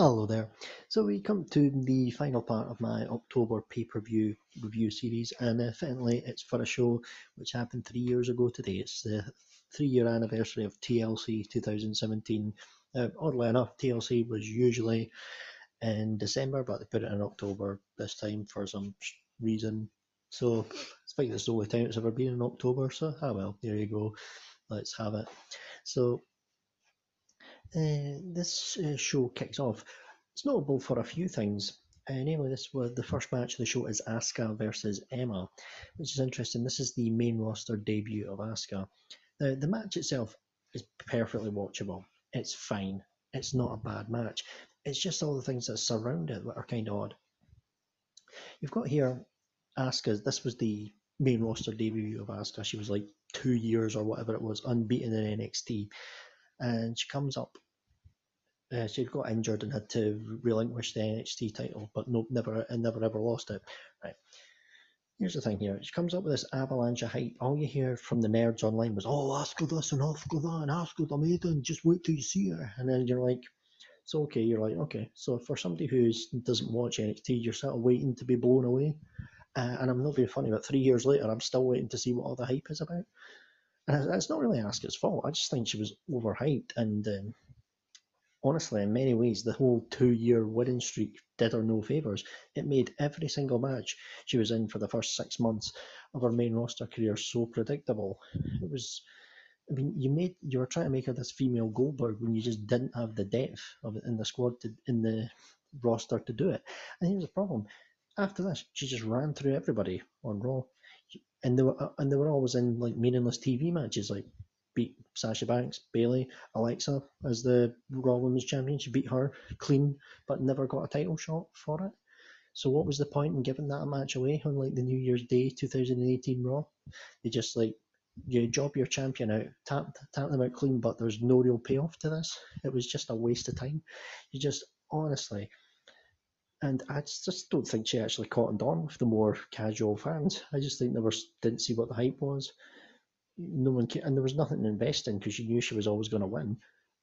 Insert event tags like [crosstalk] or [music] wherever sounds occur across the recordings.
Hello there. So we come to the final part of my October pay-per-view review series, and finally it's for a show which happened three years ago today. It's the three-year anniversary of TLC 2017. Uh, oddly enough, TLC was usually in December, but they put it in October this time for some reason. So it's like it's the only time it's ever been in October. So ah well, there you go. Let's have it. So this uh, show kicks off. It's notable for a few things. Uh, namely, this was the first match of the show is Asuka versus Emma, which is interesting. This is the main roster debut of Asuka. The the match itself is perfectly watchable. It's fine. It's not a bad match. It's just all the things that surround it that are kind of odd. You've got here Asuka. This was the main roster debut of Asuka. She was like two years or whatever it was, unbeaten in NXT and she comes up. Uh, she got injured and had to relinquish the NXT title, but no, never and never ever lost it. Right. Here's the thing here. She comes up with this avalanche of hype. All you hear from the nerds online was, oh, Asuka this and Asuka that and Asuka's amazing. Just wait till you see her. And then you're like, it's okay. You're like, okay. So for somebody who doesn't watch NXT, you're sort of waiting to be blown away. Uh, and I'm not being funny, but three years later, I'm still waiting to see what all the hype is about. And it's not really Asuka's fault. I just think she was overhyped. And um, honestly, in many ways, the whole two year winning streak did her no favours. It made every single match she was in for the first six months of her main roster career so predictable. It was. I mean, you made you were trying to make her this female Goldberg when you just didn't have the depth of in the squad to, in the roster to do it. And here's the problem: after this, she just ran through everybody on Raw and they were uh, and they were always in like meaningless TV matches, like beat Sasha Banks, Bayley, Alexa as the Raw Women's Champion. She beat her clean, but never got a title shot for it. So what was the point in giving that a match away on like the New Year's Day 2018 Raw? They just like you job your champion out, tap tap them out clean, but there's no real payoff to this. It was just a waste of time. You just honestly and I just don't think she actually cottoned on with the more casual fans. I just think they were didn't see what the hype was. No one and there was nothing to invest in because you knew she was always going to win.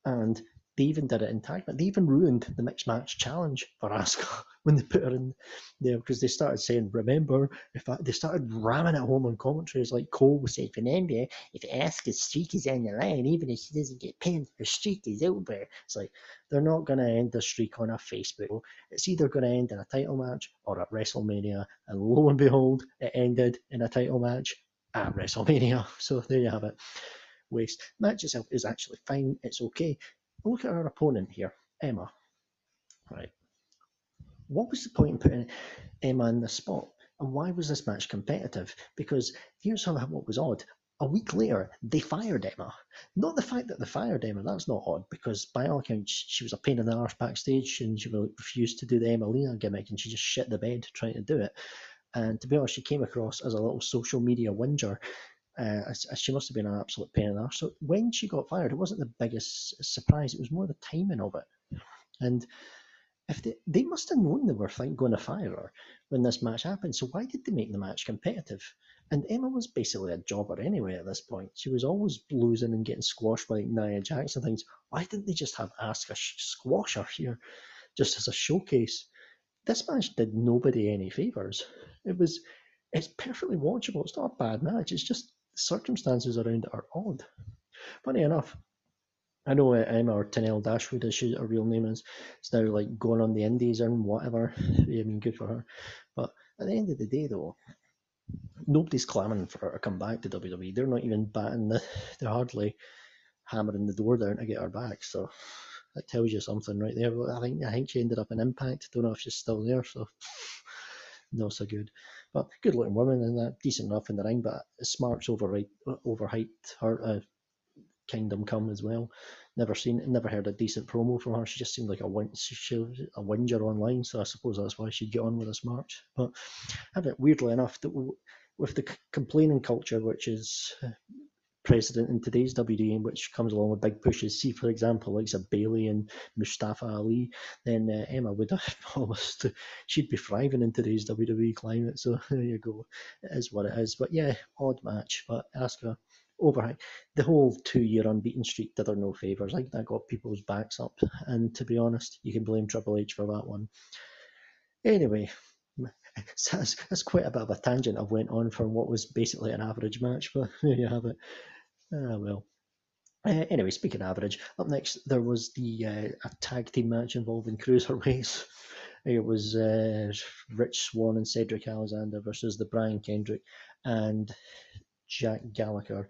And they even did it in tag, but they even ruined the mixed match challenge for Asuka [laughs] when they put her in there because they started saying, "Remember," if I, they started ramming it home on commentaries like Cole was saying, "Remember, if Asuka's streak is on the line, even if she doesn't get pinned, her streak is over." It's like they're not going to end the streak on a Facebook. It's either going to end in a title match or at WrestleMania, and lo and behold, it ended in a title match at WrestleMania. [laughs] So there you have it waste. Match itself is actually fine. It's okay look at our opponent here, Emma. Right. What was the point in putting Emma in this spot? And why was this match competitive? Because here's what was odd. A week later, they fired Emma. Not the fact that they fired Emma, that's not odd, because by all accounts, she was a pain in the arse backstage and she refused to do the Emma Emmalina gimmick and she just shit the bed trying to do it. And to be honest, she came across as a little social media whinger uh, she must have been an absolute pain in the arse. So when she got fired, it wasn't the biggest surprise. It was more the timing of it. And if they, they must have known they were going to fire her when this match happened. So why did they make the match competitive? And Emma was basically a jobber anyway at this point. She was always losing and getting squashed by Nia and things. Why didn't they just have Asuka squash her here, just as a showcase? This match did nobody any favors. It was, it's perfectly watchable. It's not a bad match. It's just circumstances around are odd. Funny enough, I know uh, Emma or Tenille Dashwood, uh, as she, her real name is, is now like going on the indies and whatever. [laughs] I mean, good for her. But at the end of the day, though, nobody's clamoring for her to come back to WWE. They're not even batting the, [laughs] they're hardly hammering the door down to get her back. So that tells you something right there. But I think I think she ended up in Impact. Don't know if she's still there. So [laughs] not so good. But good looking woman and that decent enough in the ring, but Smart's overhyped, overhyped her uh, Kingdom Come as well. Never seen, never heard a decent promo from her. She just seemed like a win, she, a whinger online, so I suppose that's why she'd get on with a Smart. But I bet weirdly enough that with the complaining culture, which is president in today's WWE, which comes along with big pushes. See, for example, like a Bayley and Mustafa Ali, then uh, Emma would [laughs] have almost she'd be thriving in today's WWE climate. So [laughs] there you go. It is what it is. But yeah, odd match. But Asuka overhang. The whole two-year unbeaten streak did her no favours. I that got people's backs up, and to be honest, you can blame Triple H for that one. Anyway, [laughs] that's, that's quite a bit of a tangent I've went on for what was basically an average match, but [laughs] there you have it. Ah, well. Uh, anyway, speaking of average, up next there was the uh, a tag team match involving cruiserweights. [laughs] It was uh, Rich Swann and Cedric Alexander versus the Brian Kendrick and Jack Gallagher.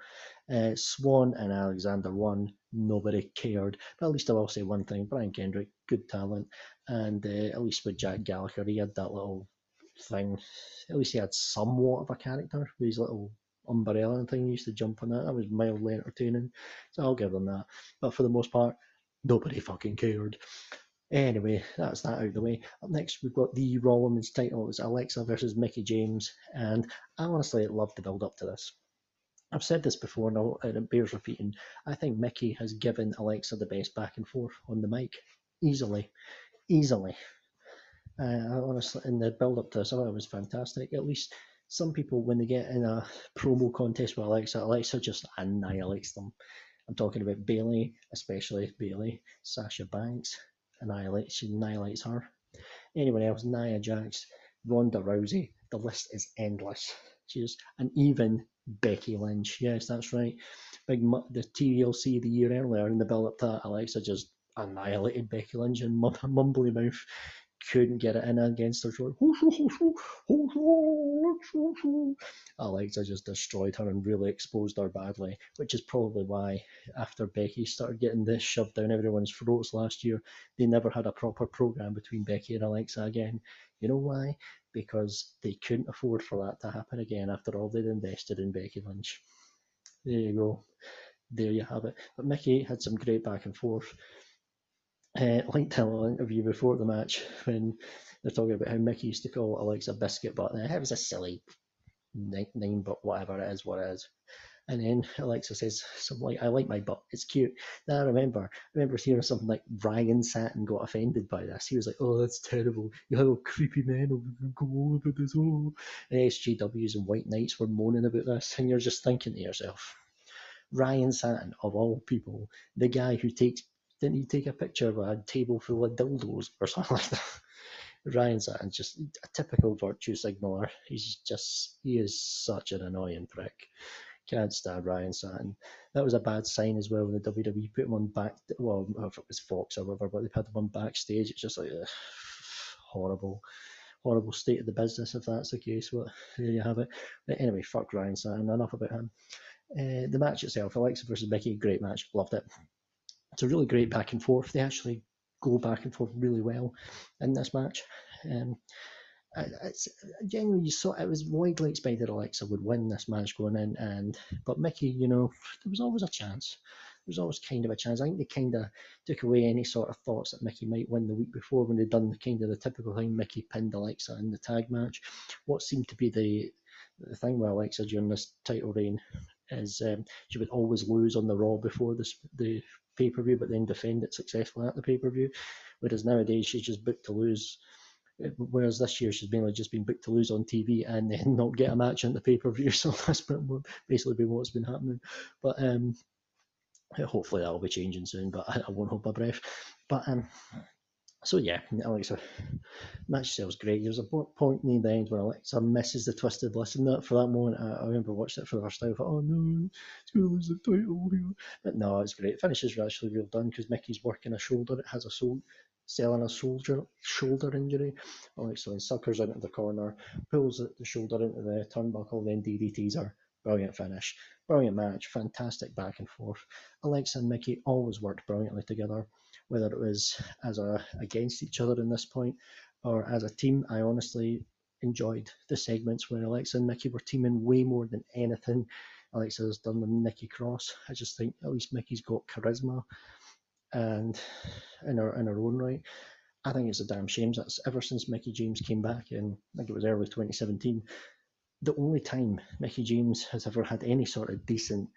Uh, Swann and Alexander won. Nobody cared. But at least I will say one thing: Brian Kendrick, good talent, and uh, at least with Jack Gallagher, he had that little thing. At least he had somewhat of a character with his little umbrella and thing. He used to jump on that. That was mildly entertaining. So I'll give them that. But for the most part, nobody fucking cared. Anyway, that's that out of the way. Up next, we've got the Raw Women's title. It was Alexa versus Mickie James, and I honestly love the build up to this. I've said this before and it bears repeating. I think Mickie has given Alexa the best back and forth on the mic, easily, easily. Uh, honestly, in the build up to this, I thought it was fantastic. At least some people, when they get in a promo contest with Alexa, Alexa just annihilates them. I'm talking about Bayley, especially Bayley, Sasha Banks, annihilate, she annihilates her. Anyone else, Nia Jax, Ronda Rousey, the list is endless. She's and even Becky Lynch. Yes, that's right. Big the TLC the year earlier in the build up to that, Alexa just annihilated Becky Lynch and mumbly mouth couldn't get it in against her. She's Alexa just destroyed her and really exposed her badly, which is probably why after Becky started getting this shoved down everyone's throats last year, they never had a proper program between Becky and Alexa again. You know why? Because they couldn't afford for that to happen again after all they'd invested in Becky Lynch. There you go. There you have it. But Mickie had some great back and forth uh, linked to an interview before the match when they're talking about how Mickie used to call Alexa biscuit butt. It was a silly name, but whatever it is, what it is. And then Alexa says something like, "I like my butt. It's cute." Now I remember, I remember hearing something like Ryan Satin got offended by this. He was like, "Oh, that's terrible. You little creepy men will go on about this." Oh, and SJWs and White Knights were moaning about this, and you're just thinking to yourself, Ryan Satin, of all people, the guy who takes didn't he take a picture of a table full of dildos or something like that? [laughs] Ryan Satin's just a typical virtue signaler. He's just he is such an annoying prick. Can't stand Ryan Satin. That was a bad sign as well when the WWE put him on back. Well, if it was Fox or whatever, but they put him on backstage. It's just like ugh, horrible, horrible state of the business if that's the case. But there you have it. But anyway, fuck Ryan Satin. Enough about him. Uh, the match itself, Alexa versus Becky, great match. Loved it it's a really great back and forth. They actually go back and forth really well in this match. Um, it's genuinely you saw it was widely expected Alexa would win this match going in, and but Mickie, you know, there was always a chance. There was always kind of a chance. I think they kind of took away any sort of thoughts that Mickie might win the week before when they'd done the kind of the typical thing Mickie pinned Alexa in the tag match. What seemed to be the the thing with Alexa during this title reign is um, she would always lose on the Raw before this, the pay per view, but then defend it successfully at the pay per view. Whereas nowadays she's just booked to lose. Uh, whereas this year she's mainly just been booked to lose on TV and then [laughs] not get a match on the pay per view. [laughs] So that's basically been what's been happening. But um, hopefully that'll be changing soon. But I, I won't hold my breath. But um, so yeah, Alexa match sells great. There's a point near the end where Alexa misses the Twisted Bliss. That for that moment, I, I remember watching it for the first time. I thought, oh no, it's going to lose the title. But no, it's great. Finishes are actually real done because Mickie's working a shoulder. It has a soul selling a shoulder shoulder injury. Alexa then suckers out into the corner, pulls the shoulder into the turnbuckle, then DDTs her. Brilliant finish, brilliant match, fantastic back and forth. Alexa and Mickie always worked brilliantly together whether it was as a against each other in this point or as a team. I honestly enjoyed the segments where Alexa and Mickie were teaming way more than anything Alexa has done with Nikki Cross. I just think at least Mickie's got charisma and in her in her own right. I think it's a damn shame that's ever since Mickie James came back in, I think it was early 2017, the only time Mickie James has ever had any sort of decent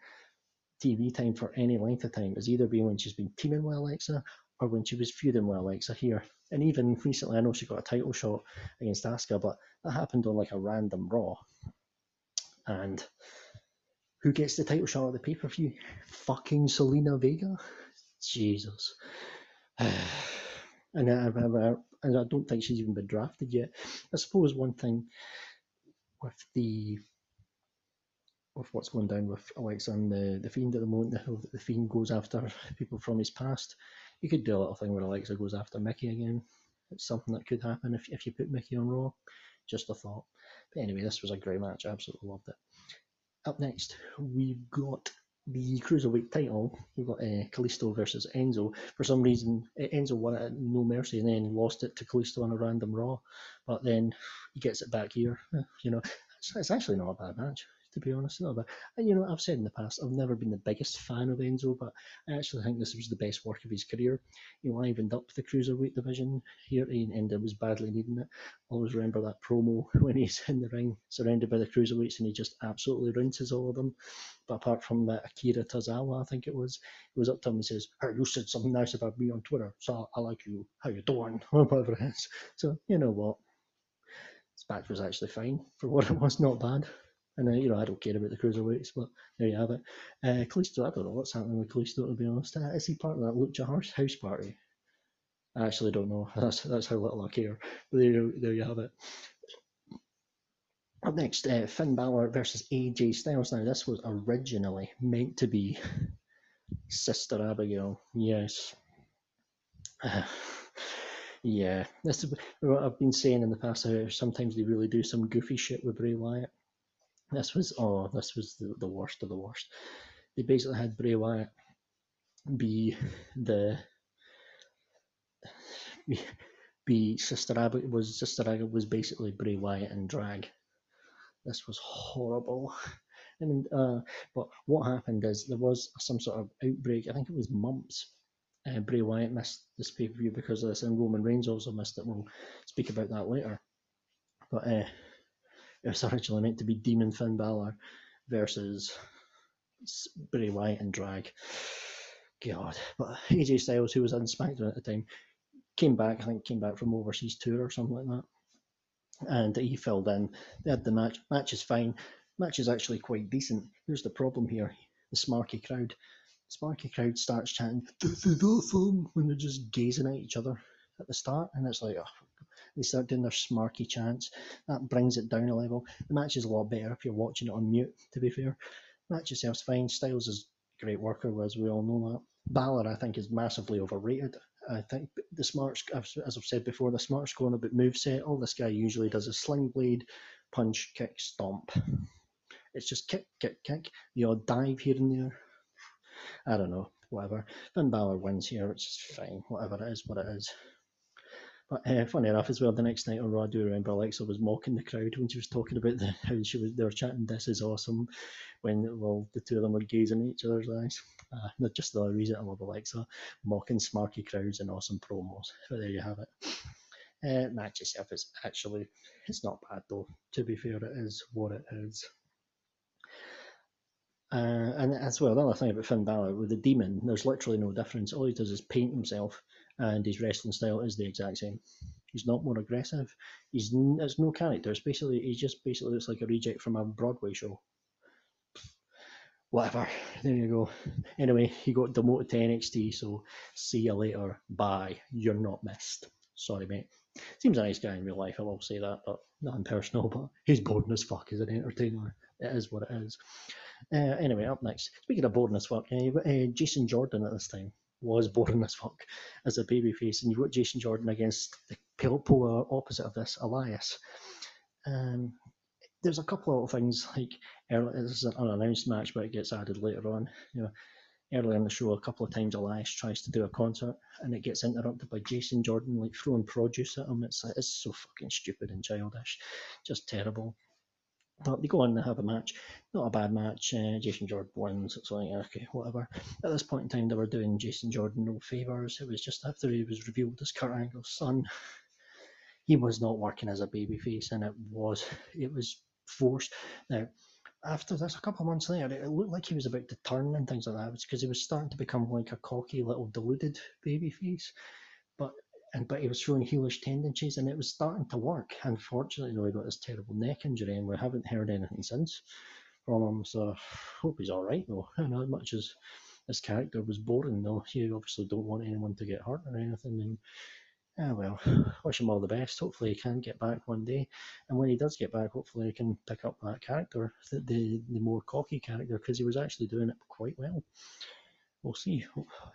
TV time for any length of time has either been when she's been teaming with Alexa or when she was feuding with Alexa here. And even recently, I know she got a title shot against Asuka, but that happened on like a random Raw. And Who gets the title shot at the pay per view? Fucking Zelina Vega. Jesus. [sighs] and I, I, and I don't think she's even been drafted yet. I suppose one thing with the with what's going down with Alexa and the, the Fiend at the moment, the, the Fiend goes after [laughs] people from his past. You could do a little thing where Alexa goes after Mickie again. It's something that could happen if, if you put Mickie on Raw. Just a thought. But anyway, this was a great match. I absolutely loved it. Up next, we've got the cruiserweight title. We've got uh, Kalisto versus Enzo. For some reason, Enzo won it at No Mercy and then lost it to Kalisto on a random Raw. But then he gets it back here. [laughs] You know, it's, it's actually not a bad match to be honest. But you know, I've said in the past, I've never been the biggest fan of Enzo, but I actually think this was the best work of his career. You know, he livened up the cruiserweight division here, and it was badly needing it. Always remember that promo [laughs] when he's in the ring, surrounded by the cruiserweights, and he just absolutely rinses all of them. But apart from Akira Tozawa, I think it was, he was up to him and says, "Hey, you said something nice about me on Twitter, so I like you. How you doing?" [laughs] Whatever it is. So you know what. This match was actually fine for what it was, not bad. And uh, you know, I don't care about the cruiserweights, but there you have it. Uh, Kalisto, I don't know what's happening with Kalisto to be honest. Uh, is he part of that Lucha House house party? I actually don't know. [laughs] That's that's how little I care. But there, there you have it. Up next, uh, Finn Balor versus AJ Styles. Now, this was originally meant to be [laughs] Sister Abigail. Yes. Uh, [sighs] yeah, this is what I've been saying in the past. How sometimes they really do some goofy shit with Bray Wyatt. This was oh, this was the, the worst of the worst. They basically had Bray Wyatt be the be, be Sister Abigail was Sister Abigail was basically Bray Wyatt and drag. This was horrible. And uh, but what happened is there was some sort of outbreak. I think it was mumps. Uh, Bray Wyatt missed this pay per view because of this, and Roman Reigns also missed it. We'll speak about that later. But uh, it was originally meant to be Demon Finn Balor versus Bray Wyatt and Drag. God, but AJ Styles, who was on SmackDown at the time, came back. I think came back from overseas tour or something like that, and he filled in. They had the match. Match is fine. Match is actually quite decent. Here's the problem here: the smarky crowd. Smarky crowd starts chanting "This is awesome" when they're just gazing at each other at the start, and it's like, oh, they start doing their smarky chants. That brings it down a level. The match is a lot better if you're watching it on mute, to be fair. The match itself's fine. Styles is a great worker, as we all know that. Balor, I think, is massively overrated. I think the smarts, as I've said before, the smarts going about moveset. All this guy usually does is sling blade, punch, kick, stomp. It's just kick, kick, kick. The odd dive here and there. I don't know, whatever. Finn Balor wins here, which is fine. Whatever it is, what it is. But uh, funny enough, as well, the next night on Raw, I do remember Alexa was mocking the crowd when she was talking about the, [laughs] how she was. They were chatting, "This is awesome," when well, the two of them were gazing at each other's eyes. Uh, not just the reason I love Alexa, mocking smarky crowds and awesome promos. But there you have it. Uh, match itself is actually it's not bad though. To be fair, it is what it is. Uh, and as well, another thing about Finn Balor with the demon, there's literally no difference. All he does is paint himself and his wrestling style is the exact same. He's not more aggressive. He's there's no character. It's basically he just basically looks like a reject from a Broadway show. Whatever. There you go. Anyway, he got demoted to NXT, so see you later. Bye. You're not missed. Sorry, mate. Seems a nice guy in real life, I will say that, but nothing personal. But he's boring as fuck as an entertainer. It is what it is. Uh, anyway, up next. Speaking of boring as fuck, uh, uh, Jason Jordan at this time was boring [laughs] as fuck as a babyface, and you've got Jason Jordan against the polar opposite of this, Elias. Um, there's a couple of things like early, this is an unannounced match, but it gets added later on. You know, earlier in the show, a couple of times Elias tries to do a concert, and it gets interrupted by Jason Jordan like throwing produce at him. It's it's so fucking stupid and childish, just terrible. But they go on and have a match. Not a bad match. Uh, Jason Jordan wins. It's like, okay, whatever. At this point in time, they were doing Jason Jordan no favours. It was just after he was revealed as Kurt Angle's son. He was not working as a babyface, and it was it was forced. Now, after this, a couple of months later, it looked like he was about to turn and things like that. because he was starting to become like a cocky little deluded babyface. But and but he was showing heelish tendencies, and it was starting to work. Unfortunately, though, he got this terrible neck injury, and we haven't heard anything since from him. So hope he's all right though. I know as much as his character was boring though, you obviously don't want anyone to get hurt or anything. And yeah, well, [sighs] wish him all the best. Hopefully, he can get back one day. And when he does get back, hopefully, he can pick up that character, the, the, the more cocky character, because he was actually doing it quite well. We'll see.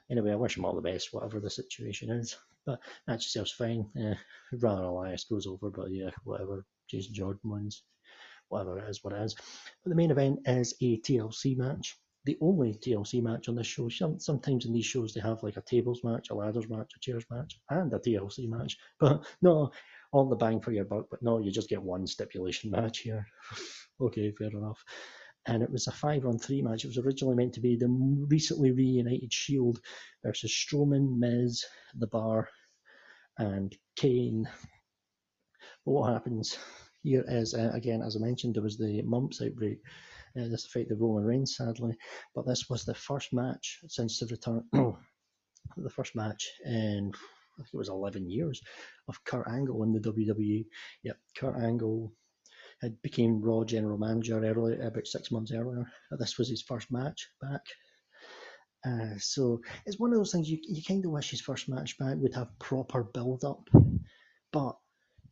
Anyway, I wish him all the best, whatever the situation is. But match yourself's fine. Uh, rather Elias goes over, but yeah, whatever. Jason Jordan wins. Whatever it is, what it is. But the main event is a TLC match the only TLC match on this show. Sometimes in these shows they have like a tables match, a ladders match, a chairs match, and a TLC match. [laughs] But no, all the bang for your buck. But no, you just get one stipulation match here. [laughs] okay, fair enough. And it was a five on three match. It was originally meant to be the recently reunited Shield versus Strowman, Miz, The Bar, and Kane. But what happens here is, uh, again, as I mentioned, there was the mumps outbreak uh, this affected Roman Reigns, sadly. But this was the first match since the return, [clears throat] the first match in I think it was 11 years of Kurt Angle in the WWE. Yep, Kurt Angle had became Raw General Manager early, about six months earlier. This was his first match back. Uh, so it's one of those things you, you kind of wish his first match back would have proper build up, but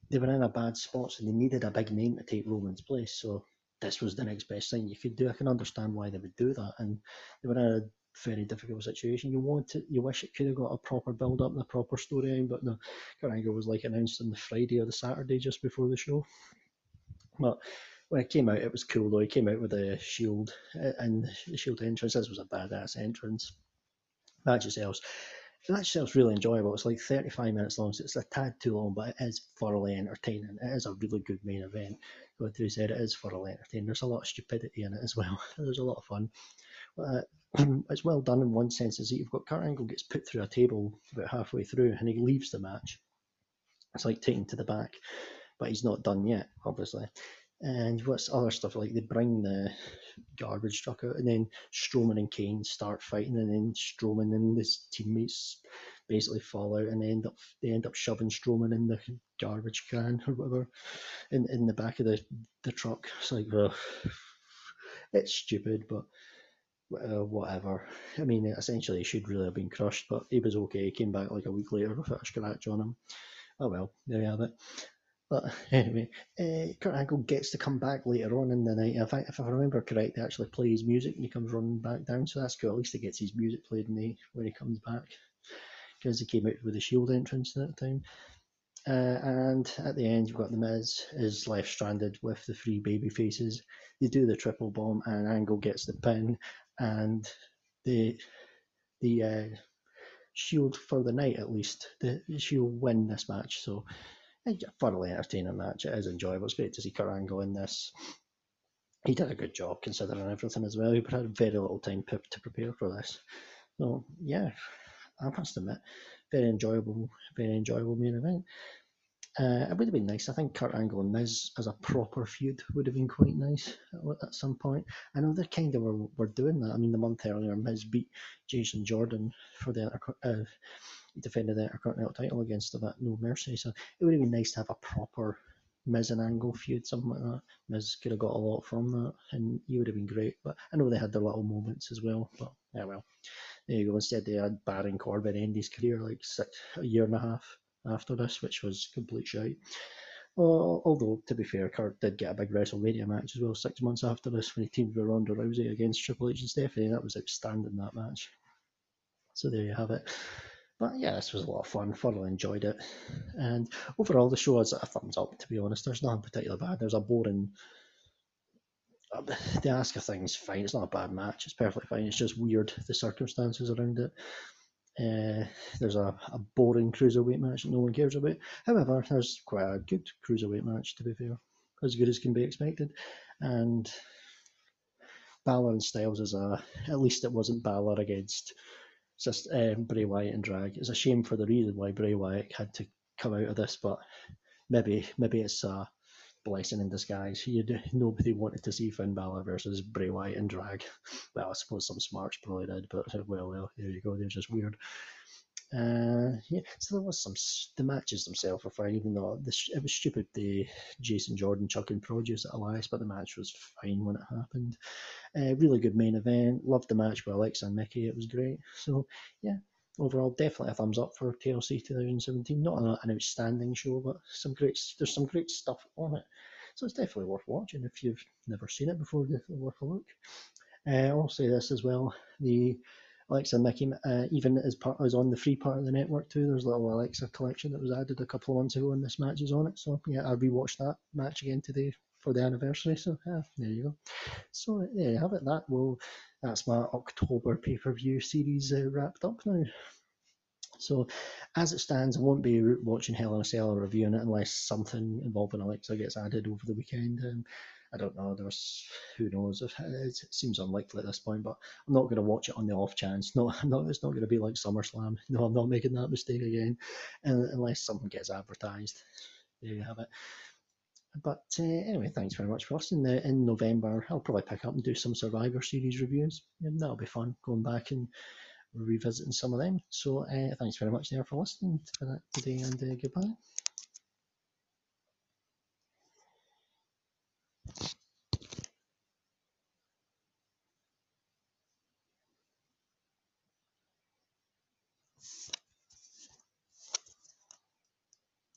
they were in a bad spot, so they needed a big name to take Roman's place. So this was the next best thing you could do. I can understand why they would do that, and they were in a very difficult situation. You want it, you wish it could have got a proper build up and a proper storyline, but no, Kurt Angle was like announced on the Friday or the Saturday just before the show. But when it came out, it was cool though. He came out with a shield uh, and the shield entrance. This was a badass entrance. Match yourselves. The match itself's really enjoyable. It's like 35 minutes long, so it's a tad too long, but it is thoroughly entertaining. It is a really good main event. What they said, it is thoroughly entertaining. There's a lot of stupidity in it as well. [laughs] There's a lot of fun. Uh, [clears throat] it's well done in one sense, is that you've got Kurt Angle gets put through a table about halfway through and he leaves the match. It's like taken to the back, but he's not done yet, obviously. And what's other stuff like they bring the garbage truck out, and then Strowman and Kane start fighting, and then Strowman and his teammates basically fall out, and they end up they end up shoving Strowman in the garbage can or whatever, in in the back of the the truck. It's like, uh, it's stupid, but. Uh, whatever. I mean, essentially, he should really have been crushed, but he was okay. He came back like a week later without a scratch on him. Oh well, there you have it. But [laughs] anyway, uh, Kurt Angle gets to come back later on in the night. In fact, if I remember correct, he actually plays music and he comes running back down. So that's cool. At least he gets his music played in the, when he comes back. Because he came out with the Shield entrance at that time. Uh, and at the end, you've got The Miz is left stranded with the three baby faces. They do the triple bomb, and Angle gets the pin, and the the uh, Shield for the night at least. The Shield win this match, so a thoroughly entertaining match. It is enjoyable. It's great to see Kurt Angle in this. He did a good job considering everything as well. He had very little time to prepare for this. So yeah, I must admit, very enjoyable, very enjoyable main event. Uh, it would have been nice. I think Kurt Angle and Miz as a proper feud would have been quite nice at some point. I know they kind of were, were doing that. I mean, the month earlier, Miz beat Jason Jordan for the uh, defended the Intercontinental title against him No Mercy. So it would have been nice to have a proper Miz and Angle feud, something like that. Miz could have got a lot from that, and he would have been great. But I know they had their little moments as well. But yeah, well, there you go. Instead, they had Baron Corbin end his career like six, a year and a half after this, which was complete shite. Although, to be fair, Kurt did get a big WrestleMania match as well six months after this when he teamed with Ronda Rousey against Triple H and Stephanie. That was outstanding, that match. So there you have it. But yeah, this was a lot of fun. Thoroughly enjoyed it. And overall, the show has a thumbs up, to be honest. There's nothing particularly bad. There's a boring. The Asuka thing's fine. It's not a bad match. It's perfectly fine. It's just weird, the circumstances around it. Uh, there's a, a boring cruiserweight match that no one cares about. However, there's quite a good cruiserweight match, to be fair. As good as can be expected. And Balor and Styles is a. At least it wasn't Balor against just um, Bray Wyatt and drag. It's a shame for the reason why Bray Wyatt had to come out of this, but maybe maybe it's a blessing in disguise. You nobody wanted to see Finn Balor versus Bray Wyatt and drag. Well, I suppose some smarts probably did, but well, well, there you go. They're just weird. Uh, yeah, so there was some the matches themselves were fine, even though this, it was stupid the Jason Jordan chucking produce at Elias, but the match was fine when it happened. Uh, really good main event. Loved the match with Alexa and Mickie. It was great. So yeah, overall definitely a thumbs up for TLC 2017. Not an outstanding show, but some great. There's some great stuff on it. So it's definitely worth watching if you've never seen it before. Definitely worth a look. Uh, I'll say this as well. The Alexa Mickie, uh, even as part as on the free part of the network too. There's a little Alexa collection that was added a couple of months ago, and this match is on it. So yeah, I rewatched that match again today for the anniversary. So yeah, there you go. So there you have it. That will that's my October pay per view series uh, wrapped up now. So, as it stands, I won't be watching Hell in a Cell or reviewing it unless something involving Alexa gets added over the weekend. Um, I don't know. There's who knows. It seems unlikely at this point, but I'm not going to watch it on the off chance. No, [laughs] no, it's not going to be like SummerSlam. No, I'm not making that mistake again, unless something gets advertised. There you have it. But uh, anyway, thanks very much for listening. Uh, in November, I'll probably pick up and do some Survivor Series reviews. And that'll be fun going back and revisiting some of them. So uh, thanks very much there for listening to that today, and uh, goodbye.